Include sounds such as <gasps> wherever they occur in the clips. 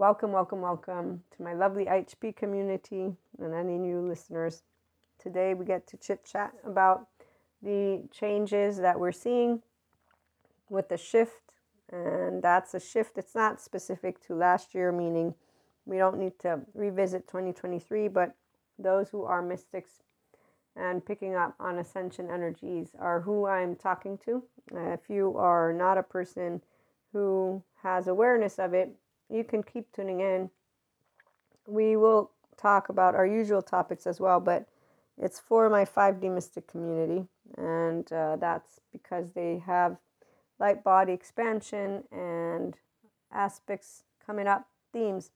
welcome, welcome, welcome to my lovely IHP community and any new listeners. Today we get to chit chat about the changes that we're seeing with the shift, and that's a shift. It's not specific to last year, meaning we don't need to revisit 2023, but those who are mystics and picking up on ascension energies are who I'm talking to. Uh, if you are not a person who has awareness of it, you can keep tuning in. We will talk about our usual topics as well, but it's for my 5D mystic community, and uh, that's because they have light body expansion and aspects coming up, themes,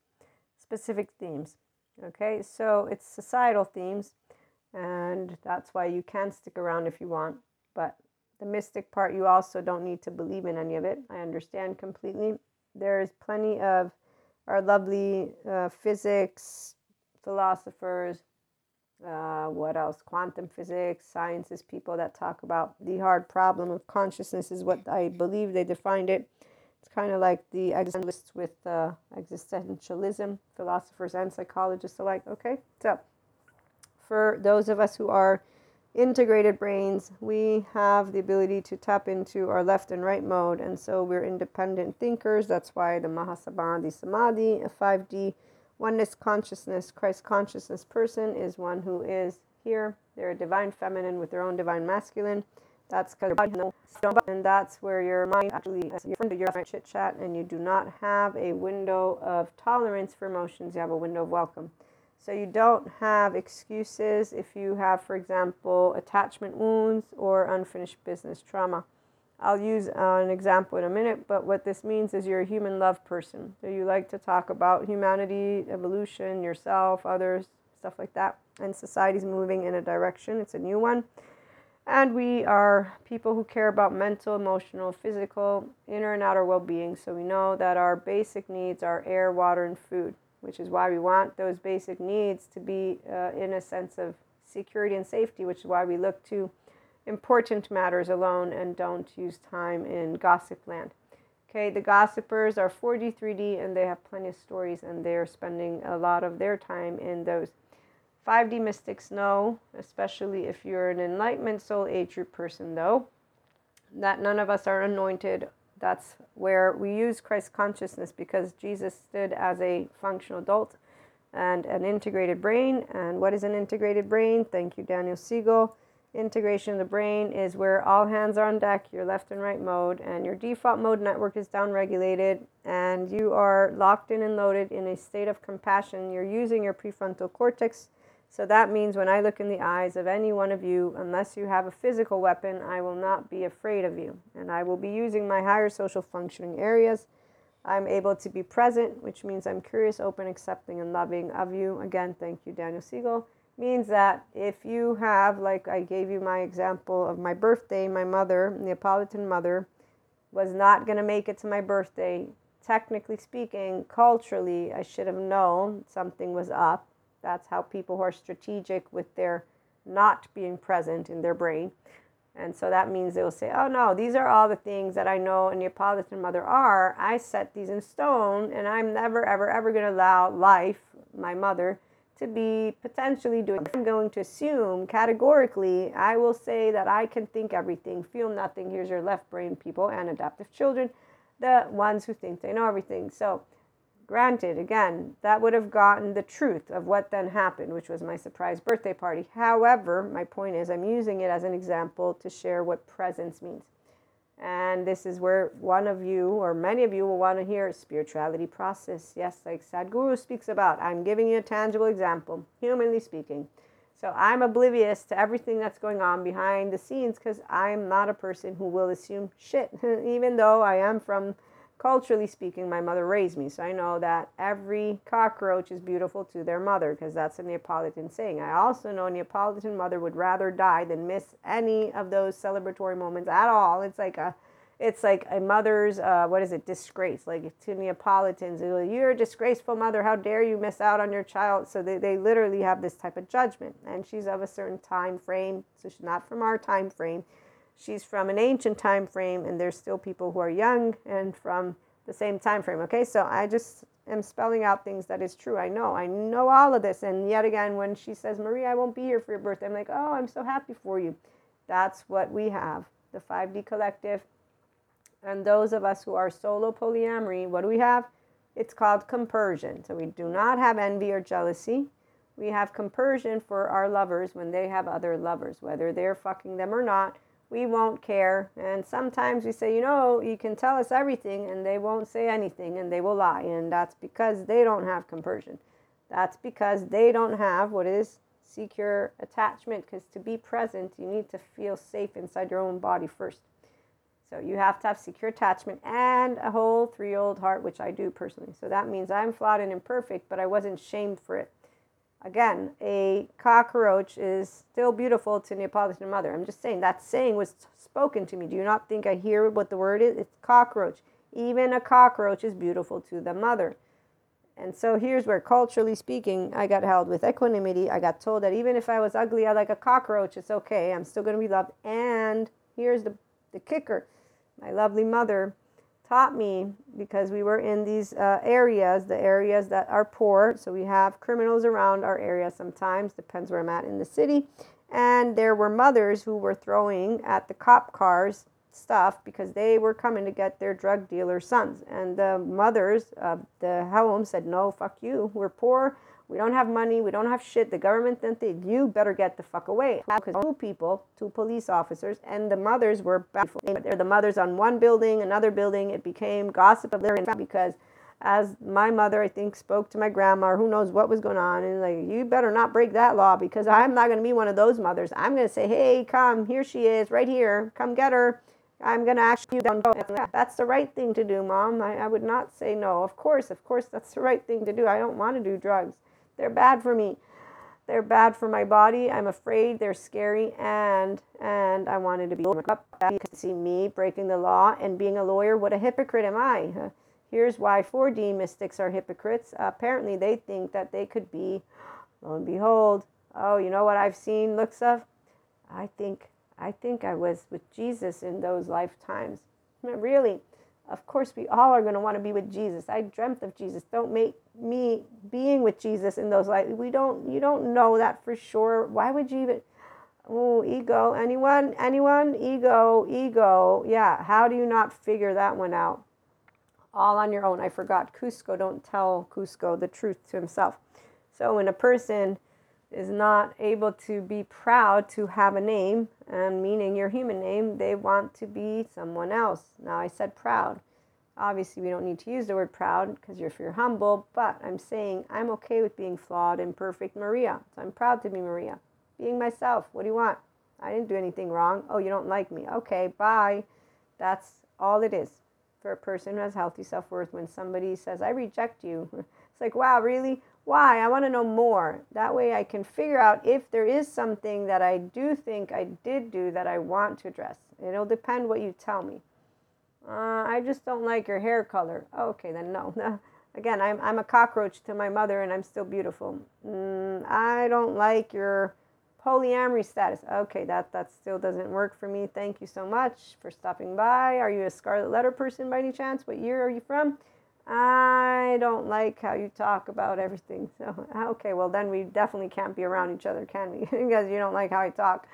specific themes. Okay, so it's societal themes, and that's why you can stick around if you want. But the mystic part, you also don't need to believe in any of it. I understand completely. There's plenty of our lovely uh, physics philosophers, uh, what else? Quantum physics, sciences, people that talk about the hard problem of consciousness is what I believe they defined it. It's kind of like the existentialists with uh, existentialism, philosophers and psychologists alike. Okay, so for those of us who are integrated brains, we have the ability to tap into our left and right mode, and so we're independent thinkers. That's why the Mahasamadhi Samadhi, a 5D oneness consciousness, Christ consciousness person is one who is here. They're a divine feminine with their own divine masculine. That's because and that's where your mind actually your chit chat, and you do not have a window of tolerance for emotions. You have a window of welcome. So you don't have excuses if you have, for example, attachment wounds or unfinished business trauma. I'll use an example in a minute, but what this means is you're a human love person. So you like to talk about humanity, evolution, yourself, others, stuff like that. And society's moving in a direction, it's a new one. And we are people who care about mental, emotional, physical, inner and outer well being. So we know that our basic needs are air, water, and food which is why we want those basic needs to be uh, in a sense of security and safety, which is why we look to important matters alone and don't use time in gossip land. Okay, the gossipers are 4D, 3D, and they have plenty of stories, and they're spending a lot of their time in those. 5D mystics know, especially if you're an enlightenment soul age group person, though, that none of us are anointed that's where we use Christ consciousness because Jesus stood as a functional adult and an integrated brain. And what is an integrated brain? Thank you, Daniel Siegel. Integration of the brain is where all hands are on deck, your left and right mode, and your default mode network is downregulated, and you are locked in and loaded in a state of compassion. You're using your prefrontal cortex so that means when I look in the eyes of any one of you, unless you have a physical weapon, I will not be afraid of you. And I will be using my higher social functioning areas. I'm able to be present, which means I'm curious, open, accepting, and loving of you. Again, thank you, Daniel Siegel. Means that if you have, like I gave you my example of my birthday, my mother, Neapolitan mother, was not going to make it to my birthday. Technically speaking, culturally, I should have known something was up that's how people who are strategic with their not being present in their brain. And so that means they'll say, oh no, these are all the things that I know a Neapolitan mother are. I set these in stone, and I'm never, ever, ever going to allow life, my mother, to be potentially doing. I'm going to assume categorically, I will say that I can think everything, feel nothing. Here's your left brain people and adaptive children, the ones who think they know everything. So Granted, again, that would have gotten the truth of what then happened, which was my surprise birthday party. However, my point is, I'm using it as an example to share what presence means. And this is where one of you, or many of you, will want to hear spirituality process. Yes, like Sadhguru speaks about. I'm giving you a tangible example, humanly speaking. So I'm oblivious to everything that's going on behind the scenes because I'm not a person who will assume shit, <laughs> even though I am from culturally speaking, my mother raised me. So I know that every cockroach is beautiful to their mother because that's a Neapolitan saying. I also know a Neapolitan mother would rather die than miss any of those celebratory moments at all. It's like a it's like a mother's uh, what is it disgrace like to neapolitans you're a disgraceful mother how dare you miss out on your child so they, they literally have this type of judgment and she's of a certain time frame so she's not from our time frame she's from an ancient time frame and there's still people who are young and from the same time frame okay so i just am spelling out things that is true. I know. I know all of this. And yet again, when she says, Maria, I won't be here for your birthday, I'm like, oh, I'm so happy for you. That's what we have. The 5D collective. And those of us who are solo polyamory, what do we have? It's called compersion. So we do not have envy or jealousy. We have compersion for our lovers when they have other lovers, whether they're fucking them or not we won't care. And sometimes we say, you know, you can tell us everything, and they won't say anything and they will lie. And that's because they don't have compersion. That's because they don't have what is secure attachment. Because to be present, you need to feel safe inside your own body first. So you have to have secure attachment and a whole three year old heart, which I do personally. So that means I'm flawed and imperfect, but I wasn't shamed for it. Again, a cockroach is still beautiful to Neapolitan mother. I'm just saying that saying was spoken to me. Do you not think I hear what the word is? It's cockroach. Even a cockroach is beautiful to the mother. And so here's where, culturally speaking, I got held with equanimity. I got told that even if I was ugly, I like a cockroach, it's okay. I'm still going to be loved. And here's the, the kicker my lovely mother taught me because we were in these uh, areas, the areas that are poor. So we have criminals around our area sometimes, depends where I'm at in the city. And there were mothers who were throwing at the cop cars stuff because they were coming to get their drug dealer sons. And the mothers of the home said, No, fuck you. We're poor. We don't have money. We don't have shit. The government then think you better get the fuck away. Because two people, two police officers, and the mothers were They're the mothers on one building, another building. It became gossip of their because as my mother, I think, spoke to my grandma, who knows what was going on, and like, you better not break that law because I'm not going to be one of those mothers. I'm going to say, hey, come, here she is, right here, come get her. I'm going to ask you down. That's the right thing to do, mom. I, I would not say no. Of course, of course, that's the right thing to do. I don't want to do drugs. They're bad for me. They're bad for my body. I'm afraid they're scary and and I wanted to be up you can see me breaking the law and being a lawyer. What a hypocrite am I? Here's why 4D mystics are hypocrites. Uh, apparently they think that they could be lo and behold, oh, you know what I've seen looks of? I think I think I was with Jesus in those lifetimes. Really, of course, we all are going to want to be with Jesus. I dreamt of Jesus. Don't make me being with Jesus in those lives. We don't. You don't know that for sure. Why would you even? Oh, ego. Anyone? Anyone? Ego. Ego. Yeah. How do you not figure that one out? All on your own. I forgot. Kuzco. Don't tell Kuzco the truth to himself. So when a person is not able to be proud to have a name, and meaning your human name, they want to be someone else. Now, I said proud. Obviously, we don't need to use the word proud because you're, humble, but I'm saying I'm okay with being flawed, and imperfect Maria. So I'm proud to be Maria. Being myself. What do you want? I didn't do anything wrong. Oh, you don't like me. Okay, bye. That's all it is for a person who has healthy self worth. When somebody says, I reject you, <laughs> it's like, wow, really? Why? I want to know more. That way I can figure out if there is something that I do think I did do that I want to address. It'll depend what you tell me. Uh, I just don't like your hair color. okay, then no. <laughs> Again, I'm, I'm a cockroach to my mother and I'm still beautiful. Mm, I don't like your polyamory status. Okay, that, that still doesn't work for me. Thank you so much for stopping by. Are you a Scarlet Letter person by any chance? What year are you from? I don't like how you talk about everything. So, <laughs> okay, well, then we definitely can't be around each other, can we? <laughs> because you don't like how I talk.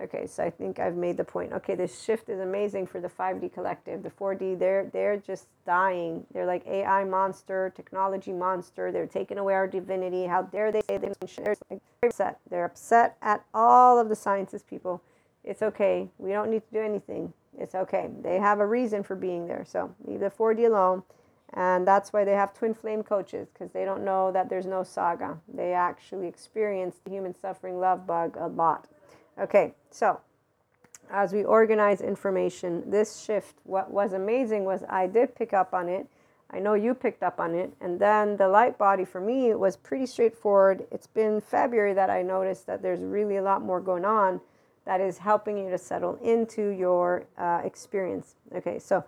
Okay, so I think I've made the point. Okay, this shift is amazing for the 5D collective. The 4D, they're they're just dying. They're like AI monster, technology monster. They're taking away our divinity. How dare they say they're upset? They're upset at all of the sciences people. It's okay. We don't need to do anything. It's okay. They have a reason for being there. So leave the 4D alone. And that's why they have twin flame coaches because they don't know that there's no saga. They actually experience the human suffering love bug a lot. Okay, so as we organize information, this shift, what was amazing was I did pick up on it. I know you picked up on it. And then the light body for me was pretty straightforward. It's been February that I noticed that there's really a lot more going on that is helping you to settle into your uh, experience. Okay, so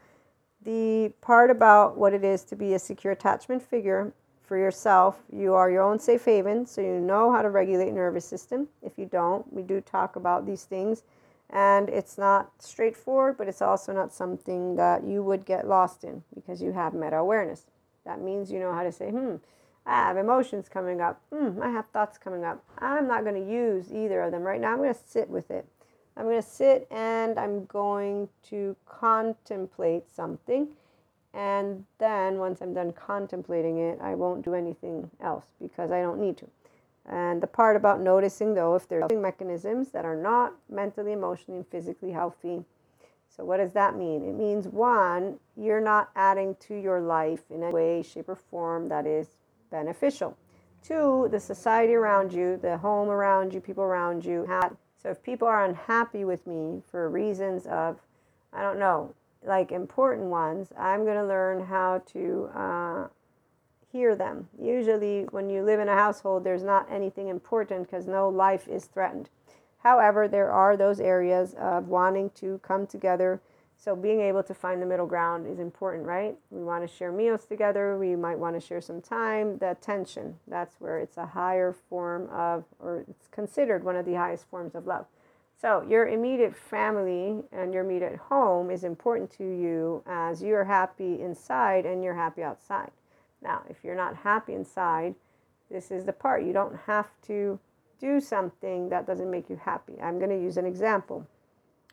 the part about what it is to be a secure attachment figure for yourself, you are your own safe haven, so you know how to regulate nervous system. If you don't, we do talk about these things. And it's not straightforward, but it's also not something that you would get lost in because you have meta awareness. That means you know how to say, hmm, I have emotions coming up. Hmm, I have thoughts coming up. I'm not going to use either of them right now. I'm going to sit with it. I'm going to sit and I'm going to contemplate something. And then once I'm done contemplating it, I won't do anything else because I don't need to. And the part about noticing, though, if there's mechanisms that are not mentally, emotionally, and physically healthy. So, what does that mean? It means one, you're not adding to your life in any way, shape, or form that is beneficial. Two, the society around you, the home around you, people around you. Have, so, if people are unhappy with me for reasons of, I don't know, like important ones, I'm going to learn how to uh, hear them. Usually, when you live in a household, there's not anything important because no life is threatened. However, there are those areas of wanting to come together. So, being able to find the middle ground is important, right? We want to share meals together. We might want to share some time. The attention, that's where it's a higher form of, or it's considered one of the highest forms of love. So, your immediate family and your immediate home is important to you as you're happy inside and you're happy outside. Now, if you're not happy inside, this is the part. You don't have to do something that doesn't make you happy. I'm going to use an example,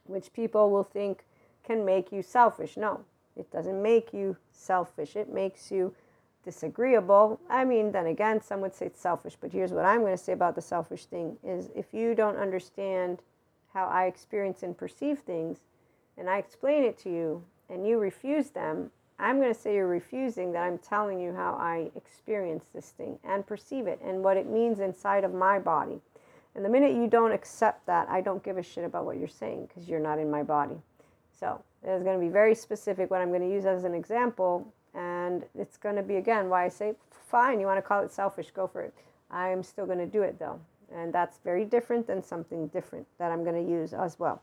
which people will think can make you selfish. No, it doesn't make you selfish. It makes you disagreeable. I mean, then again, some would say it's selfish, but here's what I'm going to say about the selfish thing is if you don't understand how I experience and perceive things, and I explain it to you, and you refuse them, I'm going to say you're refusing that I'm telling you how I experience this thing and perceive it and what it means inside of my body. And the minute you don't accept that, I don't give a shit about what you're saying because you're not in my body. So it's going to be very specific what I'm going to use as an example. And it's going to be, again, why I say, fine, you want to call it selfish, go for it. I'm still going to do it though. And that's very different than something different that I'm going to use as well.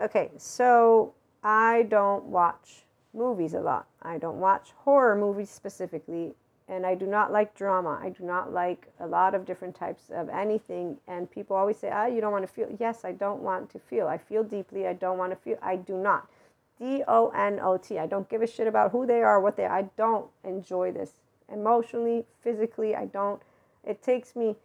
Okay, so I don't watch movies a lot. I don't watch horror movies specifically, and I do not like drama. I do not like a lot of different types of anything. And people always say, ah, you don't want to feel. Yes, I don't want to feel. I feel deeply. I don't want to feel. I do not. D O N O T. I don't give a shit about who they are, what they are. I don't enjoy this emotionally, physically. I don't. It takes me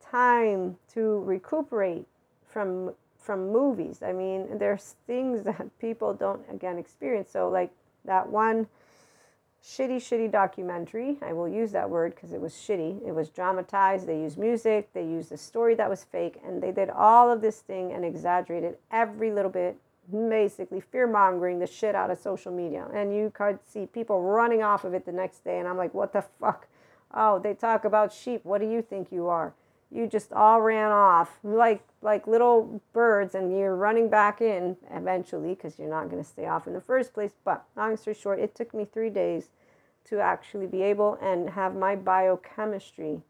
time to recuperate from from movies. I mean, there's things <laughs> that people don't again experience. So like that one shitty, shitty documentary. I will use that word because it was shitty. It was dramatized. They used music. They used a story that was fake. And they did all of this thing and exaggerated every little bit, basically fear mongering the shit out of social media. And you could see people running off of it the next day. And I'm like, what the fuck? Oh, they talk about sheep. What do you think you are? You just all ran off like like little birds and you're running back in eventually because you're not going to stay off in the first place. But long story short it took me three days to actually be able and have my biochemistry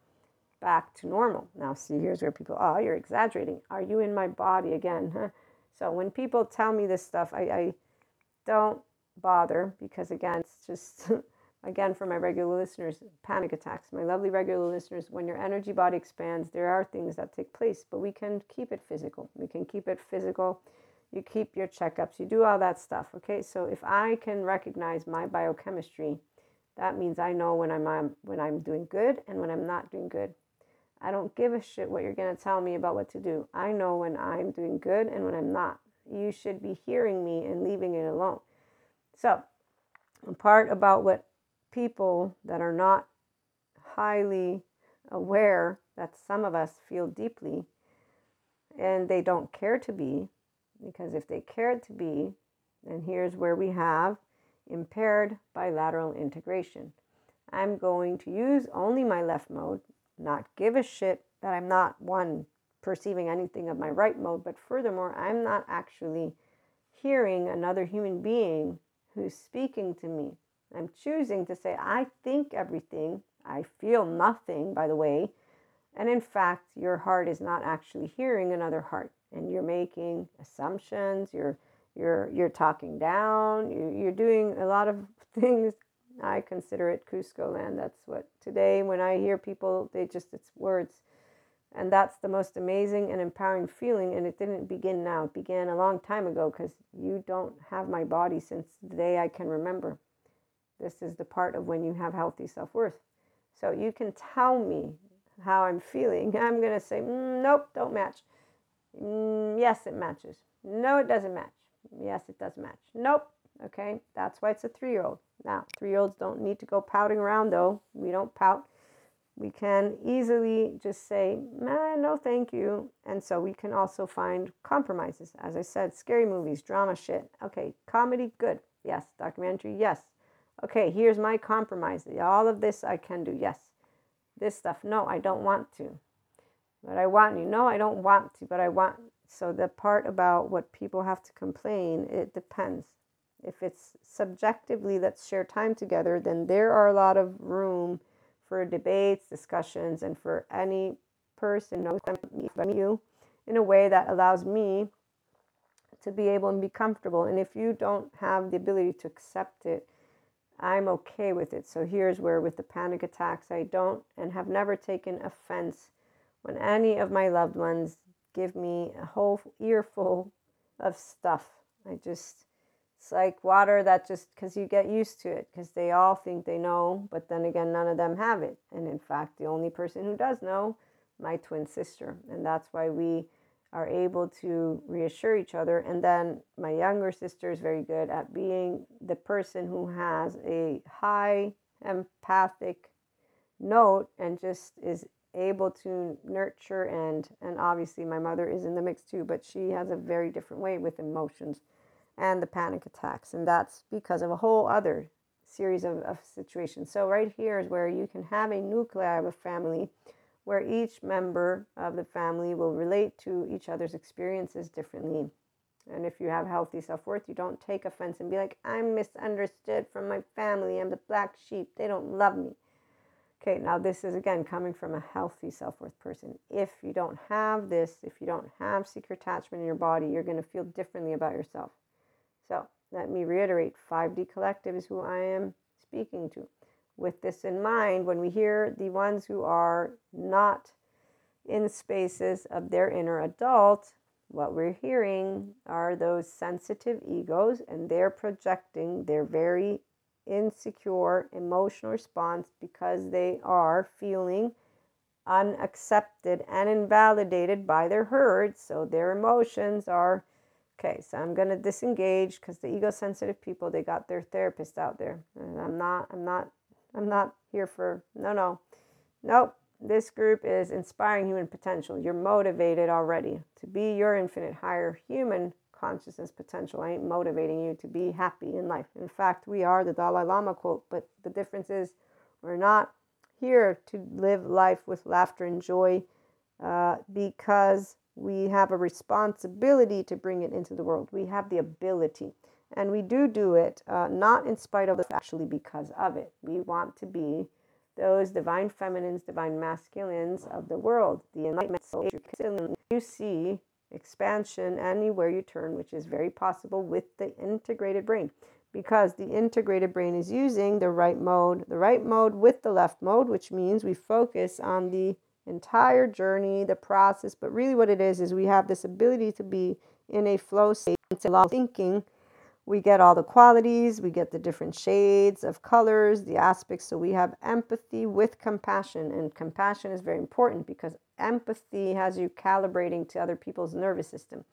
back to normal. Now see here's where people oh you're exaggerating. Are you in my body again? <laughs> So when people tell me this stuff i, I don't bother because again it's just <laughs> again for my regular listeners panic attacks. My lovely regular listeners when your energy body expands there are things that take place but we can keep it physical. We can keep it physical. You keep your checkups. You do all that stuff okay? So if i can recognize my biochemistry that means i know when i'm, I'm when i'm doing good and when i'm not doing good. I don't give a shit what you're going to tell me about what to do. I know when i'm doing good and when i'm not. You should be hearing me and leaving it alone. So part about what people that are not highly aware that some of us feel deeply and they don't care to be, because if they cared to be, then here's where we have impaired bilateral integration. I'm going to use only my left mode, not give a shit that I'm not one perceiving anything of my right mode, but furthermore, I'm not actually hearing another human being who's speaking to me. I'm choosing to say, I think everything, I feel nothing, by the way. And in fact, your heart is not actually hearing another heart. And you're making assumptions, you're you're you're talking down, you, you're doing a lot of <laughs> things. I consider it Kuzco land. That's what today when I hear people, they just it's words. And that's the most amazing and empowering feeling. And it didn't begin now. It began a long time ago because you don't have my body since the day I can remember This is the part of when you have healthy self worth. So you can tell me how I'm feeling. <laughs> I'm going to say, mm, nope, don't match. Mm, yes, it matches. No, it doesn't match. Yes, it does match. Nope. Okay, that's why it's a three year old. Now, three year olds don't need to go pouting around though. We don't pout. We can easily just say, nah, no, thank you. And so we can also find compromises. As I said, scary movies, drama shit. Okay, comedy, good. Yes. Documentary, yes. Okay, here's my compromise. All of this I can do, yes. This stuff, no, I don't want to. But I want you. No, I don't want to, but I want. So the part about what people have to complain, it depends. If it's subjectively, let's share time together, then there are a lot of room for debates, discussions, and for any person knows you in a way that allows me to be able and be comfortable. And if you don't have the ability to accept it, I'm okay with it. So here's where, with the panic attacks, I don't and have never taken offense when any of my loved ones give me a whole earful of stuff. I just, it's like water that just, because you get used to it, because they all think they know, but then again, none of them have it. And in fact, the only person who does know, my twin sister. And that's why we are able to reassure each other. And then my younger sister is very good at being the person who has a high empathic note and just is able to nurture and and obviously my mother is in the mix too but she has a very different way with emotions and the panic attacks and that's because of a whole other series of, of situations so right here is where you can have a nuclei of a family where each member of the family will relate to each other's experiences differently and if you have healthy self-worth you don't take offense and be like i'm misunderstood from my family i'm the black sheep they don't love me Okay, now this is again coming from a healthy self worth person. If you don't have this, if you don't have secure attachment in your body, you're going to feel differently about yourself. So let me reiterate 5D Collective is who I am speaking to. With this in mind, when we hear the ones who are not in spaces of their inner adult, what we're hearing are those sensitive egos, and they're projecting their very insecure emotional response because they are feeling unaccepted and invalidated by their herd. So their emotions are okay. So I'm going to disengage because the ego sensitive people they got their therapist out there, and I'm not. I'm not. I'm not here for no, no, nope. This group is inspiring human potential. You're motivated already to be your infinite higher human consciousness potential. I ain't motivating you to be happy in life. In fact, we are the Dalai Lama quote, but the difference is we're not here to live life with laughter and joy uh, because we have a responsibility to bring it into the world. We have the ability. And we do do it uh, not in spite of it, actually because of it. We want to be those divine feminines, divine masculines of the world, the enlightenment soul. You see expansion anywhere you turn, which is very possible with the integrated brain because the integrated brain is using the right mode, the right mode with the left mode, which means we focus on the entire journey, the process. But really, what it is, is we have this ability to be in a flow state, thinking we get all the qualities, we get the different shades of colors, the aspects. So we have empathy with compassion. And compassion is very important because empathy has you calibrating to other people's nervous system.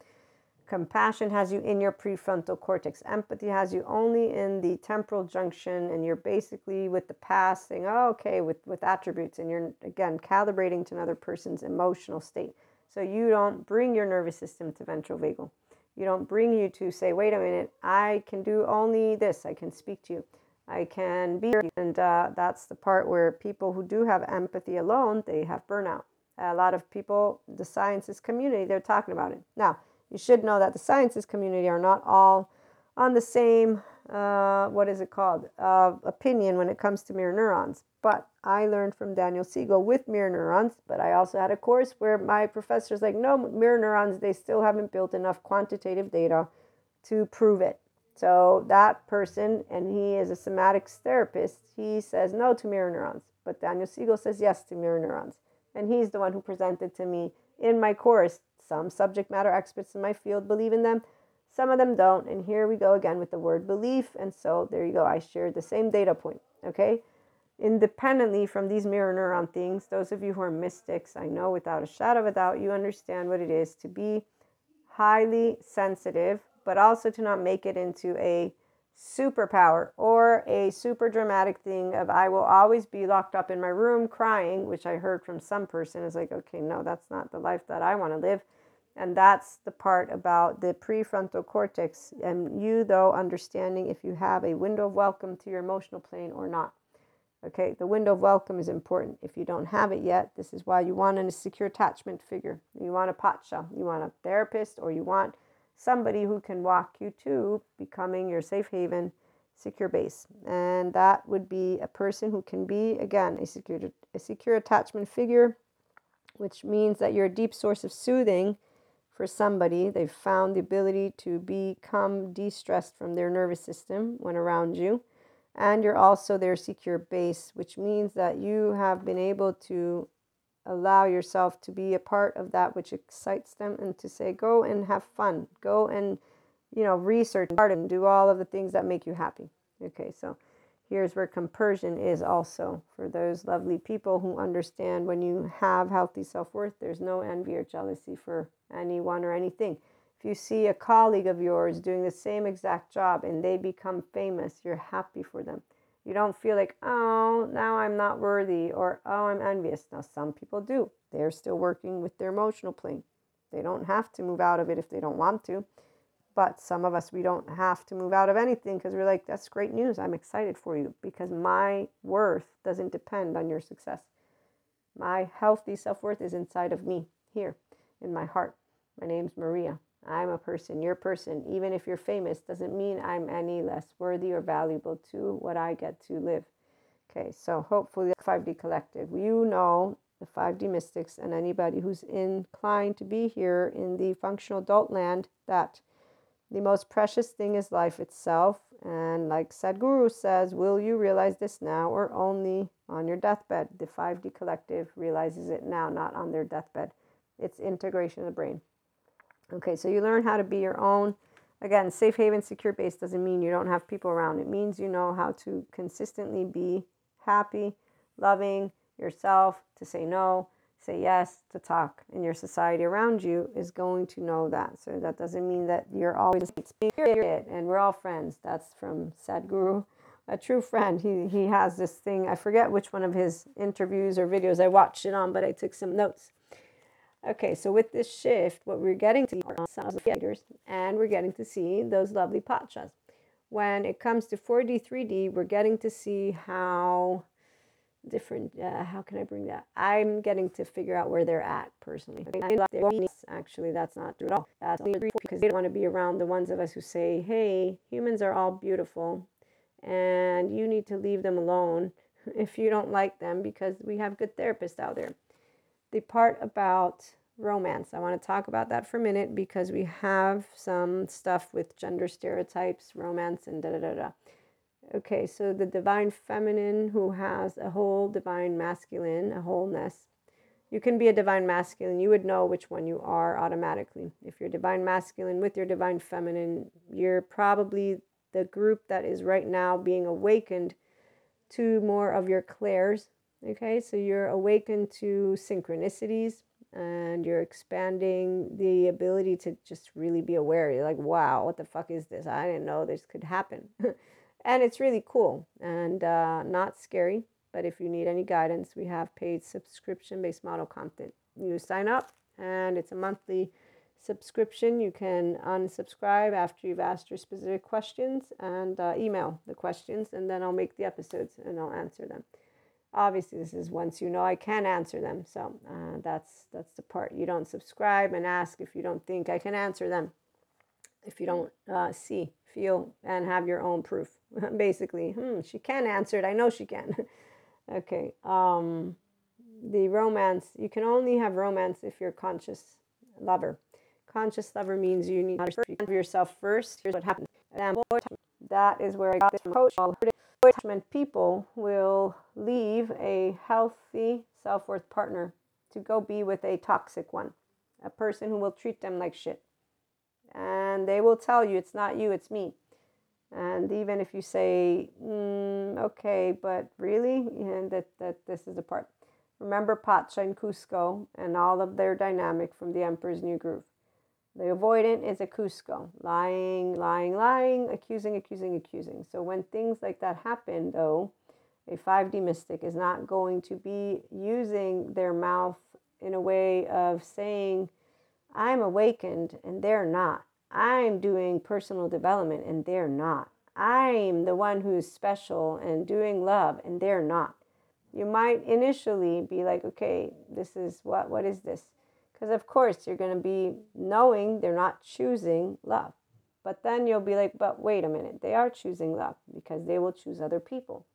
Compassion has you in your prefrontal cortex. Empathy has you only in the temporal junction, and you're basically with the past saying, oh, okay, with, with attributes, and you're again calibrating to another person's emotional state. So you don't bring your nervous system to ventral vagal you don't bring you to say, wait a minute, I can do only this. I can speak to you. I can be here. And uh, that's the part where people who do have empathy alone, they have burnout. A lot of people, the sciences community, they're talking about it. Now, you should know that the sciences community are not all on the same, uh, what is it called, uh, opinion when it comes to mirror neurons. But I learned from Daniel Siegel with mirror neurons, but I also had a course where my professor's like, no, mirror neurons, they still haven't built enough quantitative data to prove it. So that person, and he is a somatics therapist, he says no to mirror neurons. But Daniel Siegel says yes to mirror neurons. And he's the one who presented to me in my course. Some subject matter experts in my field believe in them, Some of them don't. And here we go again with the word belief. And so there you go. I shared the same data point. Okay. Independently from these mirror neuron things, those of you who are mystics, I know without a shadow of a doubt, you understand what it is to be highly sensitive, but also to not make it into a superpower or a super dramatic thing of I will always be locked up in my room crying, which I heard from some person is like, okay, no, that's not the life that I want to live. And that's the part about the prefrontal cortex and you, though, understanding if you have a window of welcome to your emotional plane or not. Okay, the window of welcome is important. If you don't have it yet, this is why you want a secure attachment figure. You want a pacha, you want a therapist, or you want somebody who can walk you to becoming your safe haven, secure base. And that would be a person who can be, again, a secure, a secure attachment figure, which means that you're a deep source of soothing for somebody. They've found the ability to become de stressed from their nervous system when around you. And you're also their secure base, which means that you have been able to allow yourself to be a part of that which excites them and to say go and have fun go and you know research and do all of the things that make you happy okay so here's where compersion is also for those lovely people who understand when you have healthy self-worth there's no envy or jealousy for anyone or anything if you see a colleague of yours doing the same exact job and they become famous you're happy for them you don't feel like, oh, now I'm not worthy or oh, I'm envious. Now, some people do. They're still working with their emotional plane. They don't have to move out of it if they don't want to. But some of us, we don't have to move out of anything because we're like, that's great news. I'm excited for you because my worth doesn't depend on your success. My healthy self worth is inside of me, here in my heart. My name's Maria. I'm a person, you're a person. Even if you're famous, doesn't mean I'm any less worthy or valuable to what I get to live. Okay, so hopefully, 5D Collective, you know the 5D mystics and anybody who's inclined to be here in the functional adult land that the most precious thing is life itself. And like Sadhguru says, will you realize this now or only on your deathbed? The 5D Collective realizes it now, not on their deathbed. It's integration of the brain. Okay, so you learn how to be your own. Again, safe haven, secure base doesn't mean you don't have people around. It means you know how to consistently be happy, loving yourself, to say no, say yes, to talk. And your society around you is going to know that. So that doesn't mean that you're always spirit and we're all friends. That's from Sadhguru, a true friend. He he has this thing. I forget which one of his interviews or videos I watched it on, but I took some notes Okay, so with this shift, what we're getting to are some figures, and we're getting to see those lovely pachas. When it comes to 4D, 3D, we're getting to see how different, uh, how can I bring that? I'm getting to figure out where they're at personally. Actually, that's not true at all. That's because they don't want to be around the ones of us who say, hey, humans are all beautiful, and you need to leave them alone <laughs> if you don't like them because we have good therapists out there the part about romance. I want to talk about that for a minute because we have some stuff with gender stereotypes, romance, and da da da da. Okay, so the divine feminine who has a whole divine masculine, a wholeness. You can be a divine masculine. You would know which one you are automatically. If you're divine masculine with your divine feminine, you're probably the group that is right now being awakened to more of your clairs, Okay, so you're awakened to synchronicities and you're expanding the ability to just really be aware. You're like, wow, what the fuck is this? I didn't know this could happen. <laughs> and it's really cool and uh, not scary. But if you need any guidance, we have paid subscription based model content. You sign up and it's a monthly subscription. You can unsubscribe after you've asked your specific questions and uh, email the questions, and then I'll make the episodes and I'll answer them obviously this is once you know i can answer them. So uh, that's that's the part. You don't subscribe and ask if you don't think i can answer them. If you don't uh, see feel and have your own proof. <laughs> Basically hmm, she can answer it. I know she can. <laughs> Okay um, the romance you can only have romance if you're conscious lover. Conscious lover means you need to have yourself first. Here's what happens. That is where i got this from. Coach attachment people will leave a healthy self worth partner to go be with a toxic one, a person who will treat them like shit. And they will tell you it's not you, it's me. And even if you say, mm, okay, but really, and that, that this is the part. Remember Pacha and Kuzco and all of their dynamic from the Emperor's New Groove. The avoidant is a Kuzco, lying, lying, lying, accusing, accusing, accusing. So when things like that happen, though, a 5D mystic is not going to be using their mouth in a way of saying, I'm awakened and they're not. I'm doing personal development and they're not. I'm the one who's special and doing love and they're not. You might initially be like, okay, this is what, what is this? Because of course you're going to be knowing they're not choosing love. But then you'll be like, but wait a minute, they are choosing love because they will choose other people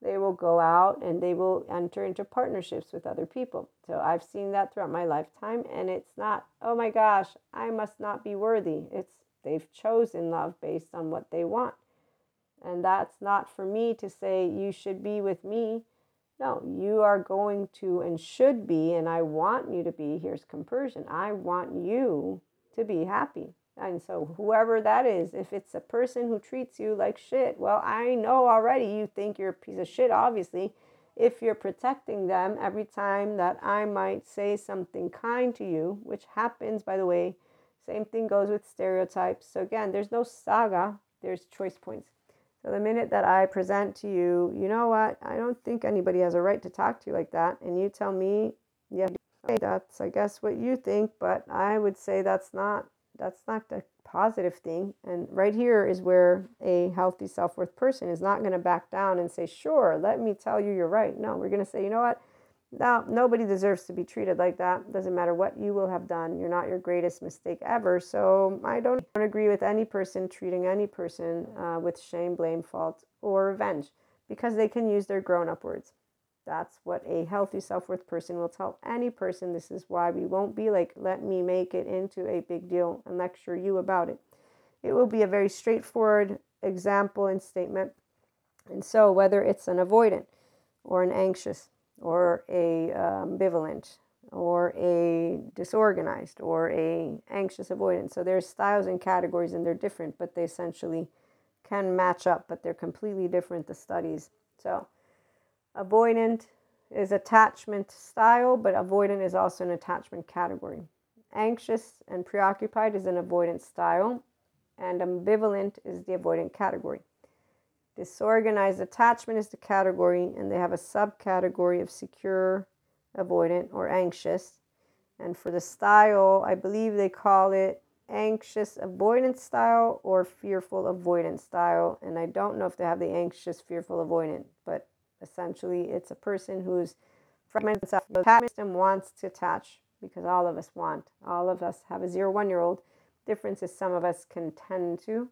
they will go out and they will enter into partnerships with other people. So I've seen that throughout my lifetime and it's not, oh my gosh, I must not be worthy. It's they've chosen love based on what they want. And that's not for me to say you should be with me. No, you are going to and should be, and I want you to be. Here's compersion. I want you to be happy. And so, whoever that is, if it's a person who treats you like shit, well, I know already you think you're a piece of shit, obviously. If you're protecting them every time that I might say something kind to you, which happens, by the way, same thing goes with stereotypes. So, again, there's no saga, there's choice points. So, the minute that I present to you, you know what, I don't think anybody has a right to talk to you like that, and you tell me, yeah, that's, I guess, what you think, but I would say that's not that's not the positive thing. And right here is where a healthy self worth person is not going to back down and say, Sure, let me tell you you're right. No, we're going to say, You know what? No, nobody deserves to be treated like that. Doesn't matter what you will have done. You're not your greatest mistake ever. So I don't, don't agree with any person treating any person uh, with shame, blame, fault, or revenge because they can use their grown up words. That's what a healthy self worth person will tell any person. This is why we won't be like, let me make it into a big deal and lecture you about it. It will be a very straightforward example and statement. And so, whether it's an avoidant or an anxious or a um, ambivalent or a disorganized or a anxious avoidant, so there's styles and categories and they're different, but they essentially can match up, but they're completely different. The studies so Avoidant is attachment style, but avoidant is also an attachment category. Anxious and preoccupied is an avoidant style, and ambivalent is the avoidant category. Disorganized attachment is the category, and they have a subcategory of secure, avoidant, or anxious. And for the style, I believe they call it anxious avoidant style or fearful avoidant style. And I don't know if they have the anxious, fearful avoidant, but Essentially, it's a person who's fragmented attachment system wants to attach because all of us want. All of us have a zero one year old. Difference is some of us can tend to,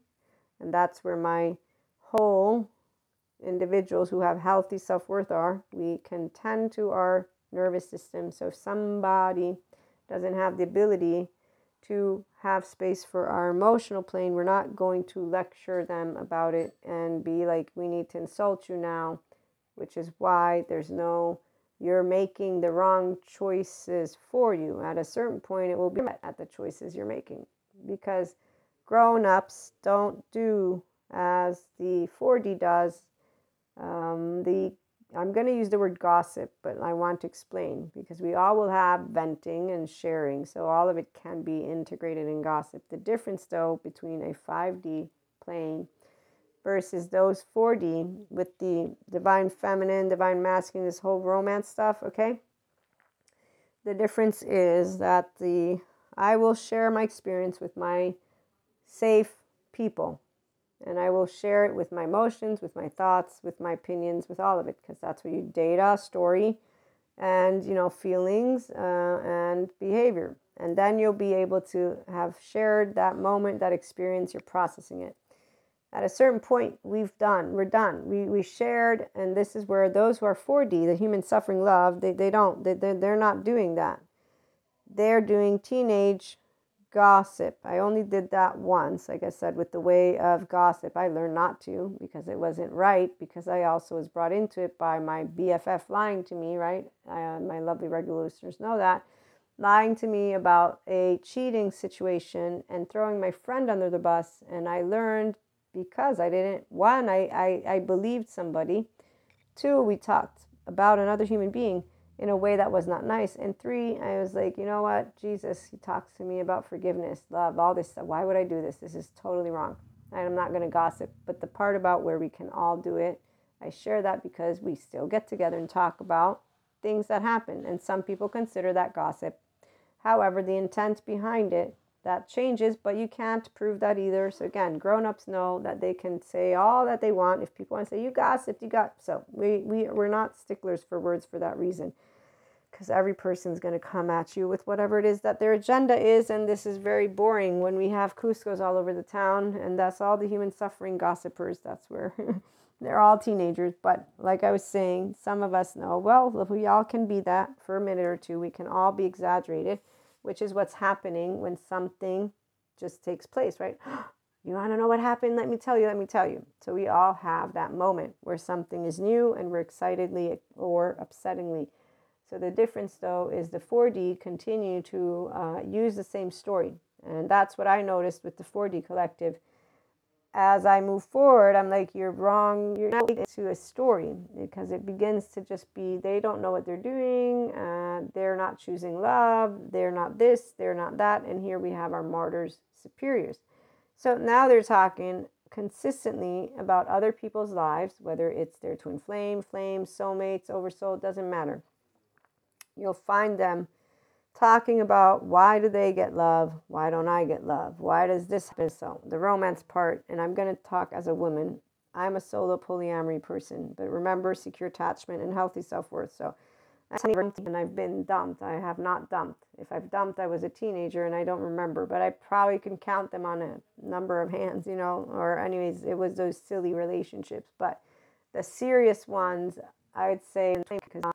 and that's where my whole individuals who have healthy self worth are. We can tend to our nervous system. So if somebody doesn't have the ability to have space for our emotional plane, we're not going to lecture them about it and be like, we need to insult you now which is why there's no you're making the wrong choices for you. At a certain point, it will be at the choices you're making because grown ups don't do as the 4D does. Um, the I'm going to use the word gossip, but I want to explain because we all will have venting and sharing, so all of it can be integrated in gossip. The difference, though, between a 5D plane versus those 4D with the divine feminine, divine masculine, this whole romance stuff, okay? The difference is that the I will share my experience with my safe people. And I will share it with my emotions, with my thoughts, with my opinions, with all of it, because that's what you data, story, and you know, feelings uh, and behavior. And then you'll be able to have shared that moment, that experience, you're processing it. At a certain point we've done we're done. We, we shared and this is where those who are 4d the human suffering love they, they don't they, they're, they're not doing that. They're doing teenage gossip. I only did that once like i said with the way of gossip. I learned not to because it wasn't right because i also was brought into it by my bff lying to me right? Uh, my lovely regular listeners know that. Lying to me about a cheating situation and throwing my friend under the bus. And I learned because I didn't, one, I, I, I believed somebody. Two, we talked about another human being in a way that was not nice. And three, I was like, you know what? Jesus, he talks to me about forgiveness, love, all this stuff. Why would I do this? This is totally wrong. And I'm not going to gossip. But the part about where we can all do it, I share that because we still get together and talk about things that happen. And some people consider that gossip. However, the intent behind it, that changes, but you can't prove that either. So again, grown-ups know that they can say all that they want. If people want to say you gossiped, you got so we, we we're not sticklers for words for that reason because every person's to come at you with whatever it is that their agenda is. And this is very boring when we have Kuzco's all over the town, and that's all the human suffering gossipers. That's where <laughs> they're all teenagers. But like I was saying, some of us know, well, we all can be that for a minute or two. We can all be exaggerated, which is what's happening when something just takes place, right? <gasps> You want to know what happened? Let me tell you, let me tell you. So we all have that moment where something is new and we're excitedly or upsettingly so the difference though is the 4D continue to uh, use the same story. And that's what I noticed with the 4D collective. As I move forward, I'm like, you're wrong. You're not into a story because it begins to just be they don't know what they're doing. Uh, they're not choosing love. They're not this. They're not that. And here we have our martyrs, superiors. So now they're talking consistently about other people's lives, whether it's their twin flame, flame, soulmates, oversoul, doesn't matter you'll find them talking about why do they get love? Why don't I get love? Why does this happen? So the romance part, and I'm going to talk as a woman. I'm a solo polyamory person, but remember secure attachment and healthy self worth. So and I've been dumped. I have not dumped. If I've dumped, I was a teenager and I don't remember, but I probably can count them on a number of hands, you know, or anyways, it was those silly relationships. But the serious ones, I would say, because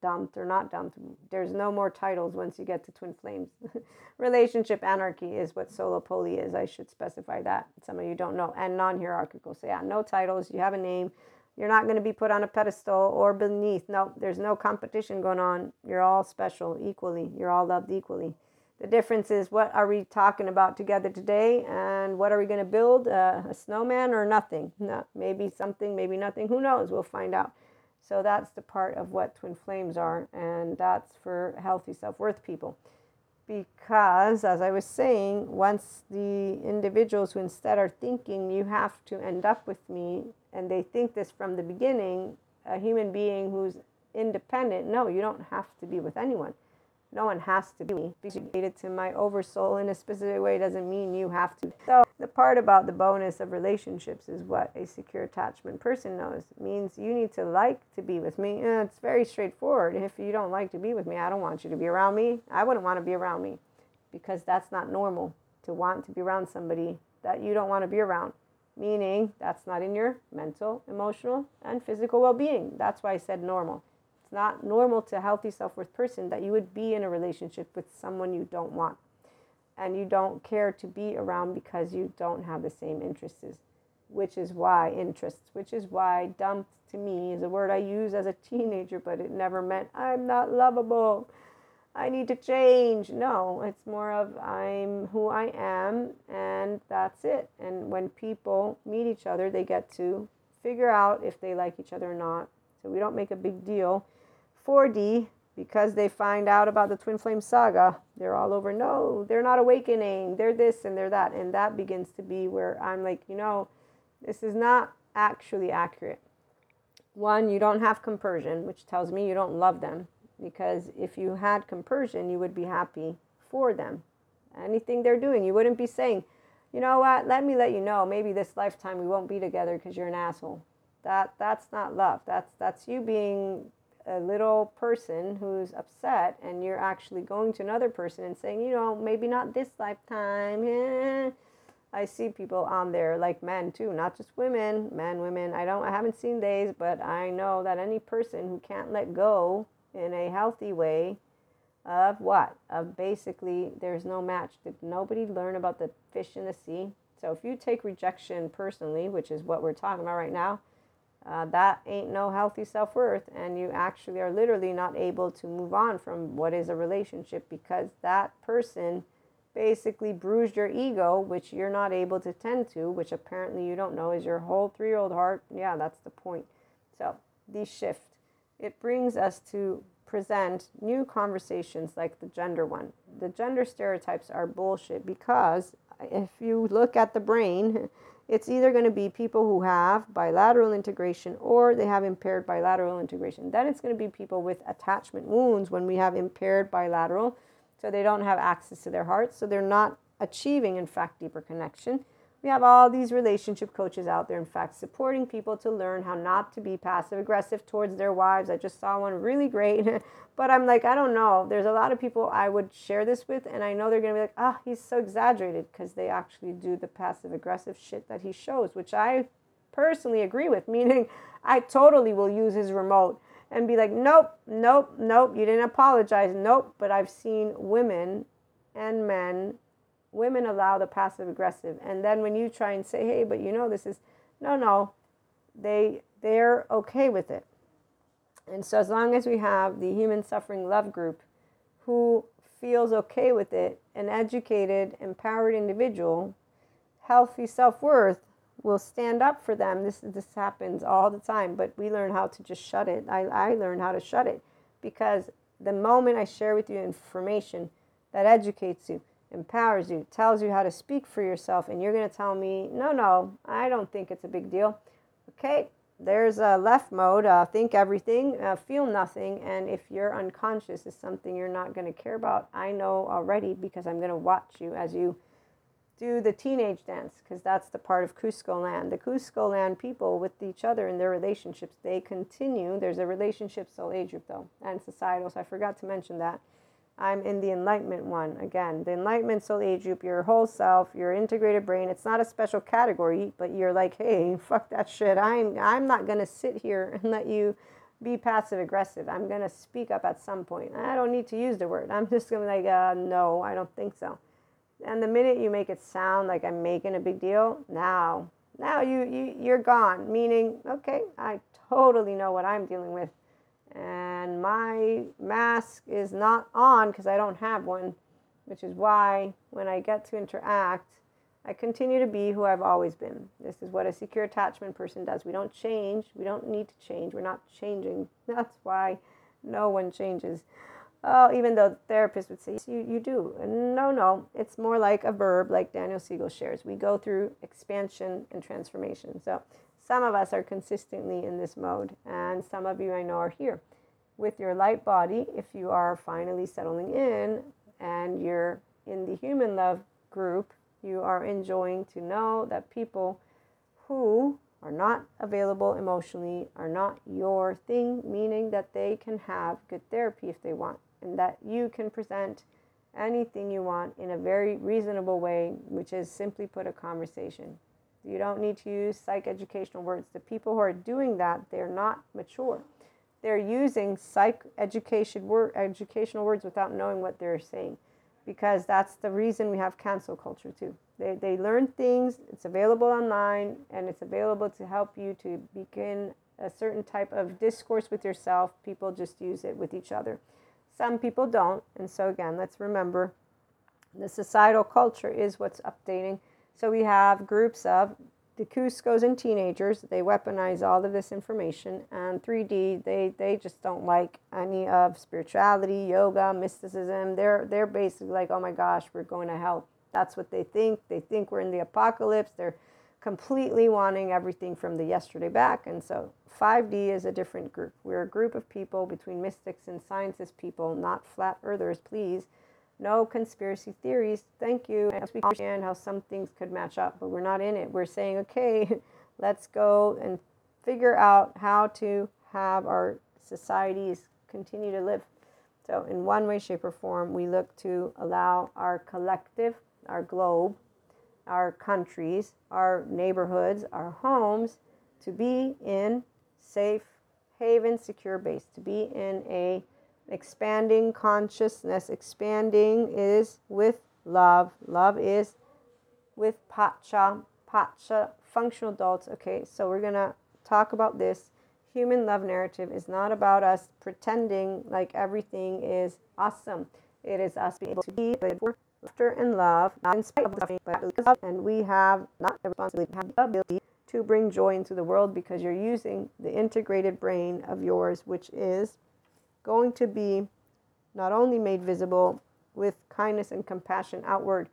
dumped or not dumped. There's no more titles once you get to twin flames. <laughs> Relationship anarchy is what solo poly is. I should specify that. Some of you don't know. And non hierarchical. So, yeah, no titles. You have a name. You're not going to be put on a pedestal or beneath. No, there's no competition going on. You're all special equally. You're all loved equally. The difference is what are we talking about together today and what are we going to build? Uh, a snowman or nothing? No, maybe something, maybe nothing. Who knows? We'll find out. So that's the part of what twin flames are, and that's for healthy self worth people. Because, as I was saying, once the individuals who instead are thinking you have to end up with me, and they think this from the beginning, a human being who's independent, no, you don't have to be with anyone. No one has to be related to my oversoul in a specific way doesn't mean you have to. So the part about the bonus of relationships is what a secure attachment person knows. It means you need to like to be with me. And it's very straightforward. If you don't like to be with me, I don't want you to be around me. I wouldn't want to be around me because that's not normal to want to be around somebody that you don't want to be around. Meaning that's not in your mental, emotional, and physical well being. That's why I said normal. It's not normal to a healthy self worth person that you would be in a relationship with someone you don't want and you don't care to be around because you don't have the same interests, which is why interests, which is why dumped to me is a word I use as a teenager, but it never meant I'm not lovable. I need to change. No, it's more of I'm who I am and that's it. And when people meet each other, they get to figure out if they like each other or not. So we don't make a big deal 4D, because they find out about the twin flame saga, they're all over, no, they're not awakening, they're this and they're that. And that begins to be where I'm like, you know, this is not actually accurate. One, you don't have compersion, which tells me you don't love them, because if you had compersion, you would be happy for them. Anything they're doing, you wouldn't be saying, you know what, let me let you know, maybe this lifetime we won't be together because you're an asshole. That that's not love. That's that's you being a little person who's upset and you're actually going to another person and saying, you know, maybe not this lifetime. Eh. I see people on there like men too, not just women, men, women. I don't I haven't seen days, but I know that any person who can't let go in a healthy way of what? Of basically there's no match. Did nobody learn about the fish in the sea? So if you take rejection personally, which is what we're talking about right now, uh, that ain't no healthy self worth. And you actually are literally not able to move on from what is a relationship because that person basically bruised your ego, which you're not able to tend to, which apparently you don't know is your whole three year old heart. Yeah, that's the point. So, the shift, it brings us to present new conversations like the gender one. The gender stereotypes are bullshit because if you look at the brain, it's either going to be people who have bilateral integration or they have impaired bilateral integration. Then it's going to be people with attachment wounds when we have impaired bilateral so they don't have access to their hearts. So they're not achieving, in fact, deeper connection. We have all these relationship coaches out there, in fact, supporting people to learn how not to be passive aggressive towards their wives. I just saw one really great, <laughs> but I'm like, I don't know. There's a lot of people I would share this with, and I know they're going to be like, ah, oh, he's so exaggerated because they actually do the passive aggressive shit that he shows, which I personally agree with, <laughs> meaning I totally will use his remote and be like, nope, nope, nope, you didn't apologize, nope. But I've seen women and men, women allow the passive aggressive. And then when you try and say, hey, but you know, this is, no, no, they, they're okay with it. And so as long as we have the human suffering love group who feels okay with it, an educated, empowered individual, healthy self worth, will stand up for them. This this happens all the time, but we learn how to just shut it. I, I learned how to shut it because the moment I share with you information that educates you, empowers you, tells you how to speak for yourself, and you're going to tell me, no, no, I don't think it's a big deal. Okay, there's a left mode, uh, think everything, uh, feel nothing, and if you're unconscious is something you're not going to care about, I know already because I'm going to watch you as you do the teenage dance because that's the part of Kuzco land. The Kuzco land people with each other in their relationships, they continue. There's a relationship soul age group though, and societal. So I forgot to mention that. I'm in the enlightenment one. Again, the enlightenment soul age group, your whole self, your integrated brain. It's not a special category, but you're like, hey, <laughs> fuck that shit. I'm I'm not gonna sit here and let you be passive aggressive. I'm gonna speak up at some point. I don't need to use the word. I'm <laughs> just gonna be like, uh, no, I don't think so. And the minute you make it sound like I'm making a big deal, now, now you, you you're gone. Meaning, okay, I totally know what I'm dealing with, and my mask is not on because I don't have one, which is why when I get to interact, I continue to be who I've always been. This is what a secure attachment person does. We don't change. We don't need to change. We're not changing. <laughs> That's why no one changes. Oh, even though therapists would say you, you do. No, no, it's more like a verb, like Daniel Siegel shares. We go through expansion and transformation. So some of us are consistently in this mode, and some of you I know are here. With your light body, if you are finally settling in and you're in the human love group, you are enjoying to know that people who are not available emotionally are not your thing, meaning that they can have good therapy if they want and that you can present anything you want in a very reasonable way, which is simply put a conversation. You don't need to use psych educational words. The people who are doing that, they're not mature. They're using psych education word, educational words without knowing what they're saying because that's the reason we have cancel culture too. They, they learn things, it's available online, and it's available to help you to begin a certain type of discourse with yourself. People just use it with each other. Some people don't. And so, again, let's remember the societal culture is what's updating. So, we have groups of the Kuzcos and teenagers. They weaponize all of this information. And 3D, they, they just don't like any of spirituality, yoga, mysticism. They're, they're basically like, oh my gosh, we're going to hell. That's what they think. They think we're in the apocalypse. They're completely wanting everything from the yesterday back. And so 5D is a different group. We're a group of people between mystics and scientist people, not flat earthers, please. No conspiracy theories. Thank you. As we understand how some things could match up, but we're not in it. We're saying, okay, <laughs> let's go and figure out how to have our societies continue to live. So, in one way, shape, or form, we look to allow our collective, our globe, our countries, our neighborhoods, our homes to be in safe haven, secure base, to be in a expanding consciousness. Expanding is with love. Love is with pacha, pacha, functional adults. Okay, so we're gonna talk about this. Human love narrative is not about us pretending like everything is awesome. It is us being able to be laughter and love, not in spite of suffering, but because and we have not the responsibility, have the ability to bring joy into the world because you're using the integrated brain of yours, which is going to be not only made visible with kindness and compassion outward,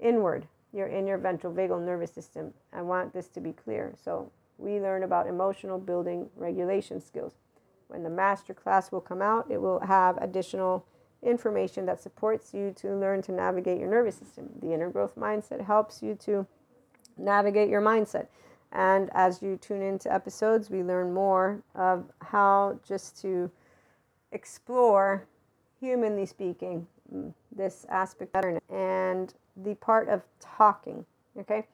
inward. your inner ventral vagal nervous system. I want this to be clear. So we learn about emotional building regulation skills. When the master class will come out, it will have additional information that supports you to learn to navigate your nervous system. The inner growth mindset helps you to navigate your mindset. And as you tune into episodes, we learn more of how just to explore, humanly speaking, mm, this aspect and the part of talking, okay?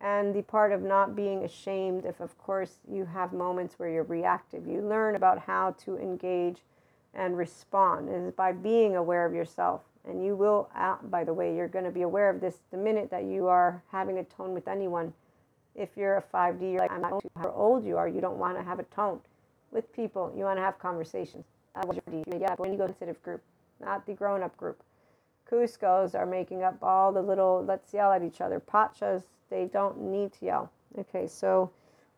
And the part of not being ashamed if, of course, you have moments where you're reactive. You learn about how to engage and respond is by being aware of yourself. And you will, uh, by the way, you're going to be aware of this the minute that you are having a tone with anyone. If you're a 5D, you're like, I'm not how old you are, you don't want to have a tone with people. You want to have conversations. Uh, yeah, when you go to sensitive group, not the grown up group. Kuzcos are making up all the little let's yell at each other. Pachas, they don't need to yell. Okay, so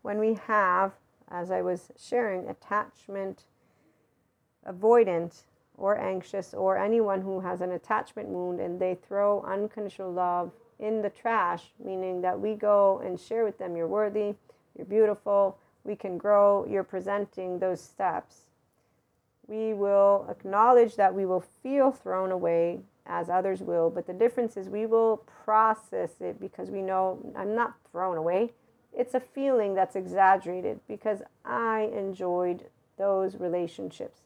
when we have, as I was sharing, attachment avoidant or anxious or anyone who has an attachment wound and they throw unconditional love in the trash, meaning that we go and share with them, you're worthy, you're beautiful, we can grow, you're presenting those steps. We will acknowledge that we will feel thrown away as others will, but the difference is we will process it because we know I'm not thrown away. It's a feeling that's exaggerated because I enjoyed those relationships.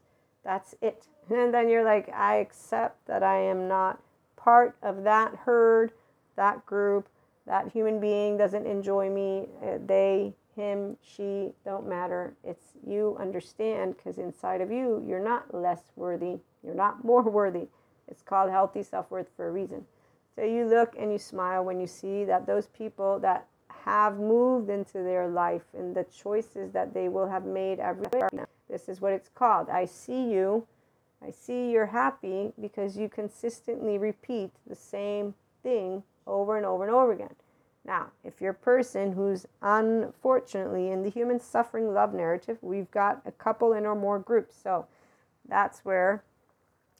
That's it. <laughs> And then you're like, I accept that I am not part of that herd, that group, that human being doesn't enjoy me. Uh, they, him, she don't matter. It's you understand because inside of you, you're not less worthy. You're not <laughs> more worthy. It's called healthy self worth for a reason. So you look and you smile when you see that those people that have moved into their life and the choices that they will have made everywhere. Now. This is what it's called. I see you. I see you're happy because you consistently repeat the same thing over and over and over again. Now, if you're a person who's unfortunately in the human suffering love narrative, we've got a couple in or more groups. So that's where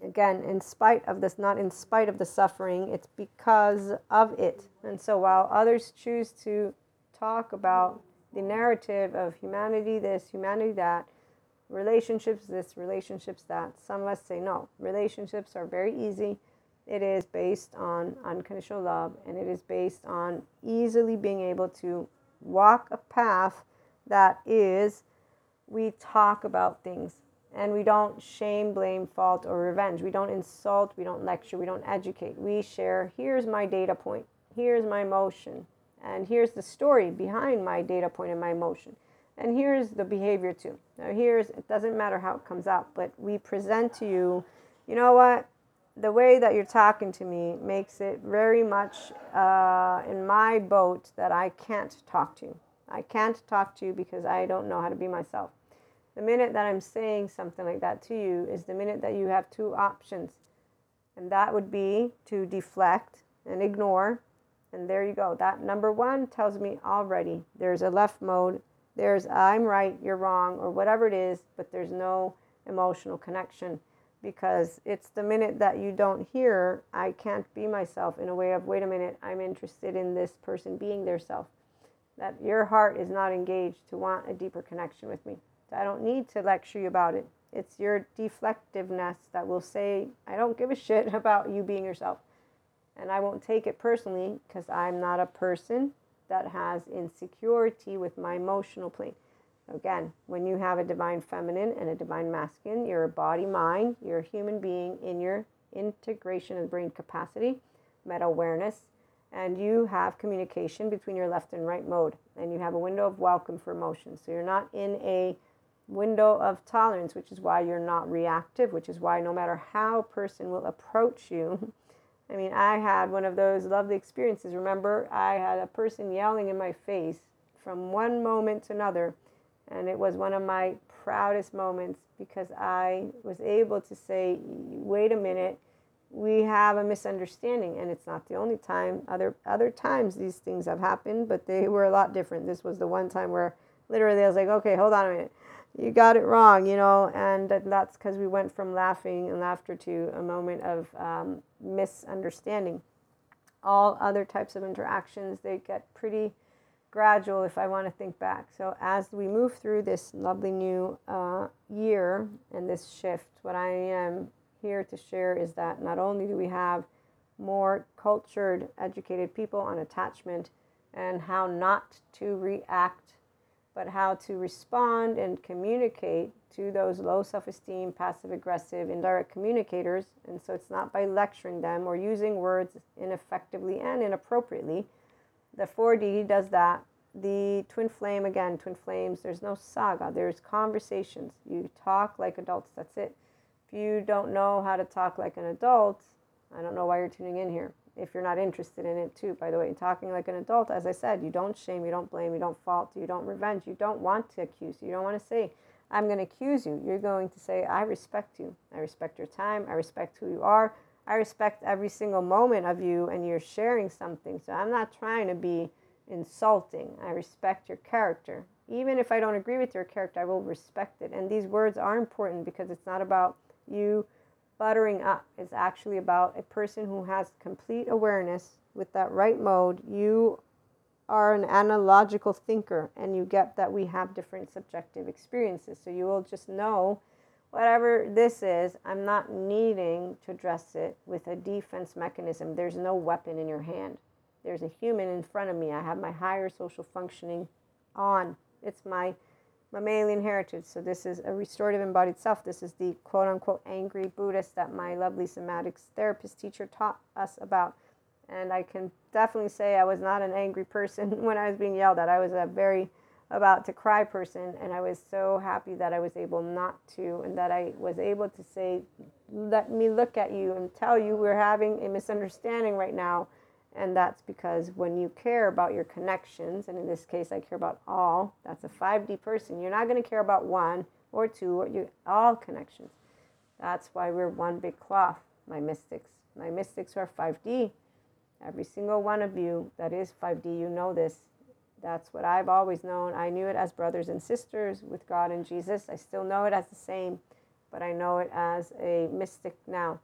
again, in spite of this, not in spite of the suffering, it's because of it. And so while others choose to talk about the narrative of humanity this, humanity that, relationships this, relationships that, some of us say no. Relationships are very easy. It is based on unconditional love and it is based on easily being able to walk a path that is, we talk about things and we don't shame, blame, fault, or revenge. We don't insult, we don't lecture, we don't educate. We share here's my data point, here's my emotion, and here's the story behind my data point and my emotion. And here's the behavior too. Now, here's it doesn't matter how it comes out, but we present to you, you know what? The way that you're talking to me makes it very much uh, in my boat that I can't talk to you. I can't talk to you because I don't know how to be myself. The minute that I'm saying something like that to you is the minute that you have two options. And that would be to deflect and ignore. And there you go. That number one tells me already there's a left mode, there's I'm right, you're wrong, or whatever it is, but there's no emotional connection because it's the minute that you don't hear, I can't be myself in a way of, wait a minute, I'm interested in this person being their self. That your heart is not engaged to want a deeper connection with me. I don't need to lecture you about it. It's your deflectiveness that will say, I don't give a shit <laughs> about you being yourself. And I won't take it personally because I'm not a person that has insecurity with my emotional plane. Again, when you have a divine feminine and a divine masculine, you're a body mind, you're a human being in your integration of brain capacity, meta awareness, and you have communication between your left and right mode. And you have a window of welcome for emotion. So you're not in a window of tolerance, which is why you're not reactive, which is why no matter how a person will approach you. <laughs> I mean, I had one of those lovely experiences. Remember, I had a person yelling in my face from one moment to another, And it was one of my proudest moments because I was able to say, wait a minute, we have a misunderstanding. And it's not the only time other other times these things have happened but they were a lot different. This was the one time where literally i was like okay hold on a minute. You got it wrong you know? And that's because we went from laughing and laughter to a moment of um, misunderstanding. All other types of interactions they get pretty gradual if i want to think back so as we move through this lovely new uh, year and this shift what i am here to share is that not only do we have more cultured, educated people on attachment and how not to react, but how to respond and communicate to those low self esteem, passive aggressive, indirect communicators. And so it's not by lecturing them or using words ineffectively and inappropriately. The 4D does that. The twin flame, again, twin flames, there's no saga, there's conversations. You talk like adults, that's it If you don't know how to talk like an adult, I don't know why you're tuning in here. If you're not interested in it, too, by the way, talking like an adult, as I said, you don't shame, you don't blame, you don't fault, you don't revenge, you don't want to accuse, you don't want to say, I'm going to accuse you. You're going to say, I respect you. I respect your time. I respect who you are. I respect every single moment of you, and you're sharing something. So I'm not trying to be insulting. I respect your character. Even if I don't agree with your character, I will respect it. And these words are important because it's not about you buttering up. It's actually about a person who has complete awareness with that right mode. You are an analogical thinker and you get that we have different subjective experiences. So you will just know whatever this is, I'm not needing to address it with a defense mechanism. There's no weapon in your hand. There's a human in front of me. I have my higher social functioning on. It's my mammalian heritage. So this is a restorative embodied self. This is the quote unquote angry Buddhist that my lovely somatics therapist teacher taught us about. And I can definitely say I was not an angry person <laughs> when I was being yelled at. I was a very about to cry person and I was so happy that I was able not to and that I was able to say let me look at you and tell you we're having a misunderstanding right now and that's because when you care about your connections, and in this case, I care about all, that's a 5D person. You're not going to care about one or two or you, all connections. That's why we're one big cloth, my mystics. My mystics are 5D. Every single one of you that is 5D, you know this. That's what I've always known. I knew it as brothers and sisters with God and Jesus. I still know it as the same, but I know it as a mystic now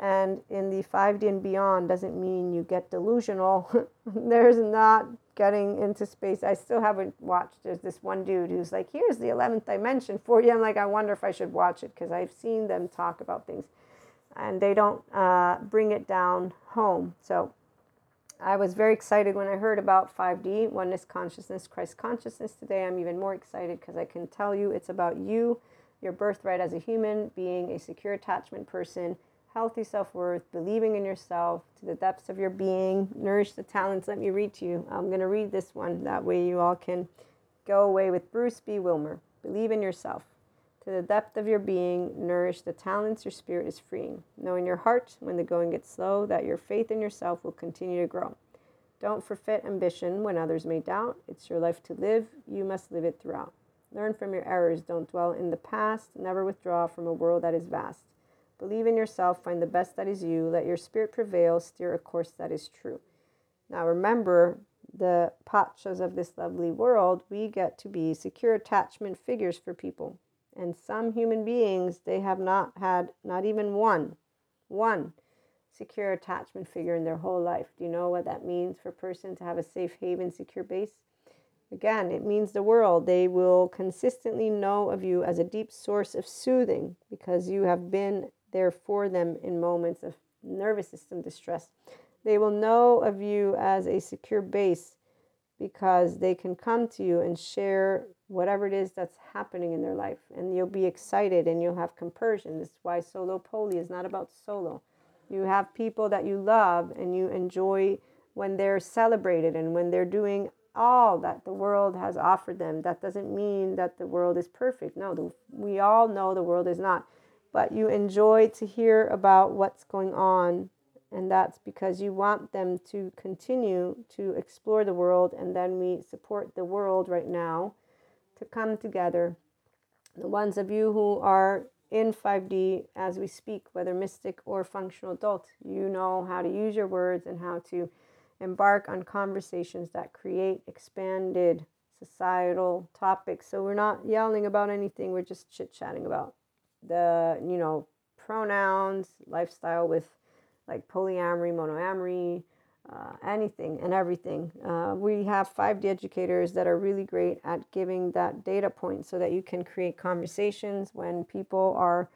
and in the 5D and beyond doesn't mean you get delusional. <laughs> There's not getting into space. I still haven't watched. There's this one dude who's like, here's the 11th dimension for you. I'm like, I wonder if I should watch it because I've seen them talk about things and they don't uh, bring it down home. So I was very excited when I heard about 5D, oneness consciousness, Christ consciousness today. I'm even more excited because I can tell you it's about you, your birthright as a human, being a secure attachment person healthy self worth, believing in yourself to the depths of your being, nourish the talents. Let me read to you. I'm going to read this one. That way you all can go away with Bruce B. Wilmer. Believe in yourself. To the depth of your being, nourish the talents your spirit is freeing. Know in your heart, when the going gets slow, that your faith in yourself will continue to grow. Don't forfeit ambition when others may doubt. It's your life to live. You must live it throughout. Learn from your errors. Don't dwell in the past. Never withdraw from a world that is vast. Believe in yourself, find the best that is you, let your spirit prevail, steer a course that is true. Now remember, the pachas of this lovely world, we get to be secure attachment figures for people. And some human beings, they have not had not even one, one secure attachment figure in their whole life. Do you know what that means for a person to have a safe haven, secure base? Again, it means the world. They will consistently know of you as a deep source of soothing because you have been there for them in moments of nervous system distress. They will know of you as a secure base because they can come to you and share whatever it is that's happening in their life. And you'll be excited and you'll have compersion. This is why solo poly is not about solo. You have people that you love and you enjoy when they're celebrated and when they're doing all that the world has offered them. That doesn't mean that the world is perfect. No, the, we all know the world is not but you enjoy to hear about what's going on. And that's because you want them to continue to explore the world. And then we support the world right now to come together. The ones of you who are in 5D as we speak, whether mystic or functional adult, you know how to use your words and how to embark on conversations that create expanded societal topics. So we're not yelling about anything, we're just chit chatting about the, you know, pronouns, lifestyle with like polyamory, monoamory, uh, anything and everything. Uh, we have 5D educators that are really great at giving that data point so that you can create conversations when people are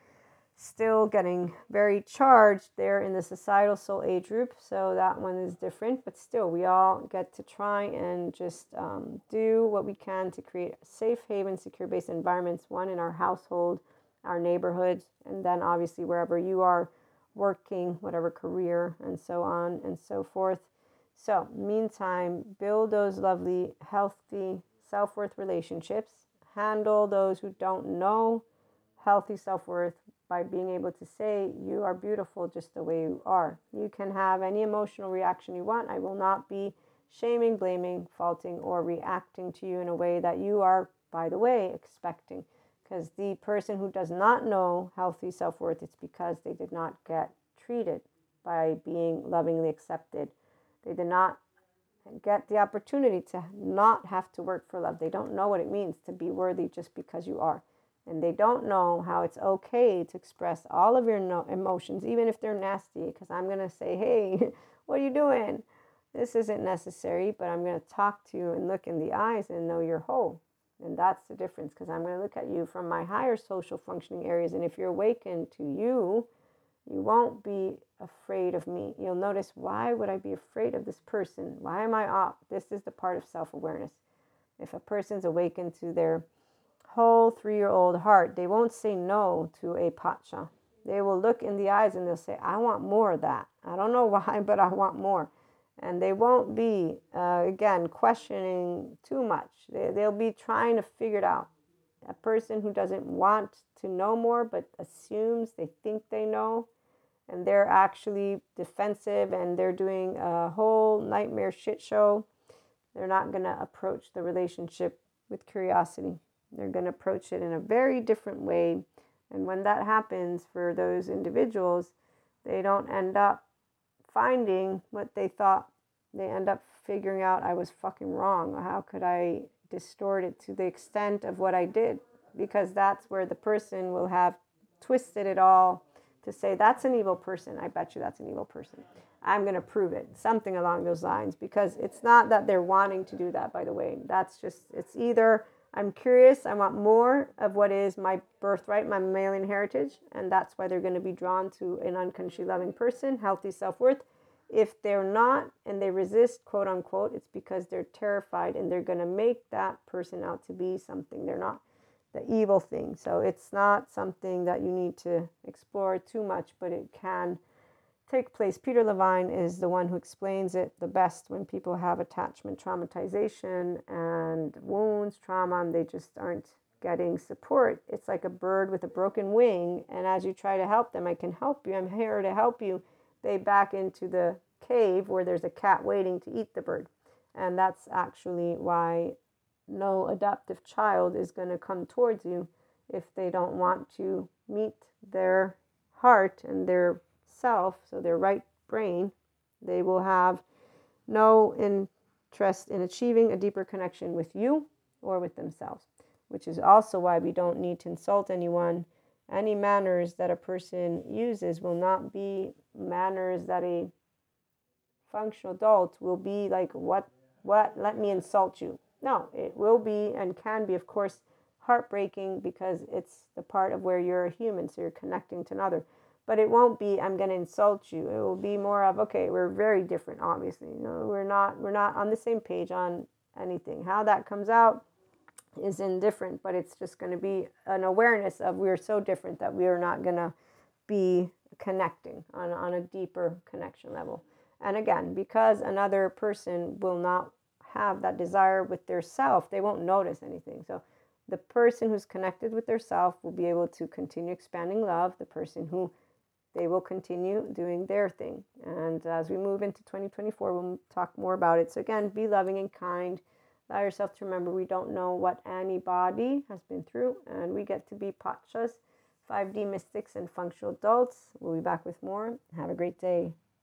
still getting very charged there in the societal soul age group. So that one is different, but still, we all get to try and just um, do what we can to create safe haven, secure based environments, one in our household, our neighborhoods, and then obviously wherever you are working, whatever career, and so on and so forth. So, meantime, build those lovely, healthy self worth relationships. Handle those who don't know healthy self worth by being able to say, You are beautiful just the way you are. You can have any emotional reaction you want. I will not be shaming, blaming, faulting, or reacting to you in a way that you are, by the way, expecting. Because the person who does not know healthy self worth, it's because they did not get treated by being lovingly accepted. They did not get the opportunity to not have to work for love. They don't know what it means to be worthy just because you are and they don't know how it's okay to express all of your no- emotions, even if they're nasty. Because I'm going to say, hey, <laughs> what are you doing? This isn't necessary, but I'm going to talk to you and look in the eyes and know you're whole. And that's the difference because I'm going to look at you from my higher social functioning areas. And if you're awakened to you, you won't be afraid of me. You'll notice why would I be afraid of this person? Why am I off? This is the part of self awareness. If a person's awakened to their whole three year old heart, they won't say no to a pacha. They will look in the eyes and they'll say, I want more of that. I don't know <laughs> why, but I want more. And they won't be, uh, again, questioning too much. They, they'll be trying to figure it out. A person who doesn't want to know more but assumes they think they know, and they're actually defensive and they're doing a whole nightmare shit show, they're not going to approach the relationship with curiosity. They're going to approach it in a very different way. And when that happens for those individuals, they don't end up finding what they thought. They end up figuring out I was fucking wrong. How could I distort it to the extent of what I did? Because that's where the person will have twisted it all to say, that's an evil person. I bet you that's an evil person. I'm going to prove it. Something along those lines. Because it's not that they're wanting to do that, by the way. That's just, it's either I'm curious. I want more of what is my birthright, my mammalian heritage, and that's why they're going to be drawn to an unconsciously loving person, healthy self worth. If they're not and they resist, quote unquote, it's because they're terrified and they're going to make that person out to be something they're not, the evil thing. So it's not something that you need to explore too much, but it can take place. Peter Levine is the one who explains it the best when people have attachment traumatization and wounds, trauma, and they just aren't getting support. It's like a bird with a broken wing. And as you try to help them, I can help you, I'm here to help you, they back into the cave where there's a cat waiting to eat the bird. And that's actually why no adaptive child is going to come towards you if they don't want to meet their heart and their self, so their right brain, they will have no interest in achieving a deeper connection with you or with themselves, which is also why we don't need to insult anyone. Any manners that a person uses will not be manners that a functional adult will be like, what, what, let me insult you. No, it will be and can be, of course, heartbreaking because it's the part of where you're a human, so you're connecting to another but it won't be i'm going to insult you. It will be more of okay we're very different obviously you know we're not we're not on the same page on anything. How that comes out is indifferent but it's just going to be an awareness of we're so different that we are not going to be connecting on, on a deeper connection level. And again because another person will not have that desire with their self they won't notice anything. So the person who's connected with their self will be able to continue expanding love. The person who they will continue doing their thing. And as we move into 2024, we'll talk more about it. So, again, be loving and kind. Allow yourself to remember we don't know what anybody has been through, and we get to be Pachas, 5D mystics, and functional adults. We'll be back with more. Have a great day.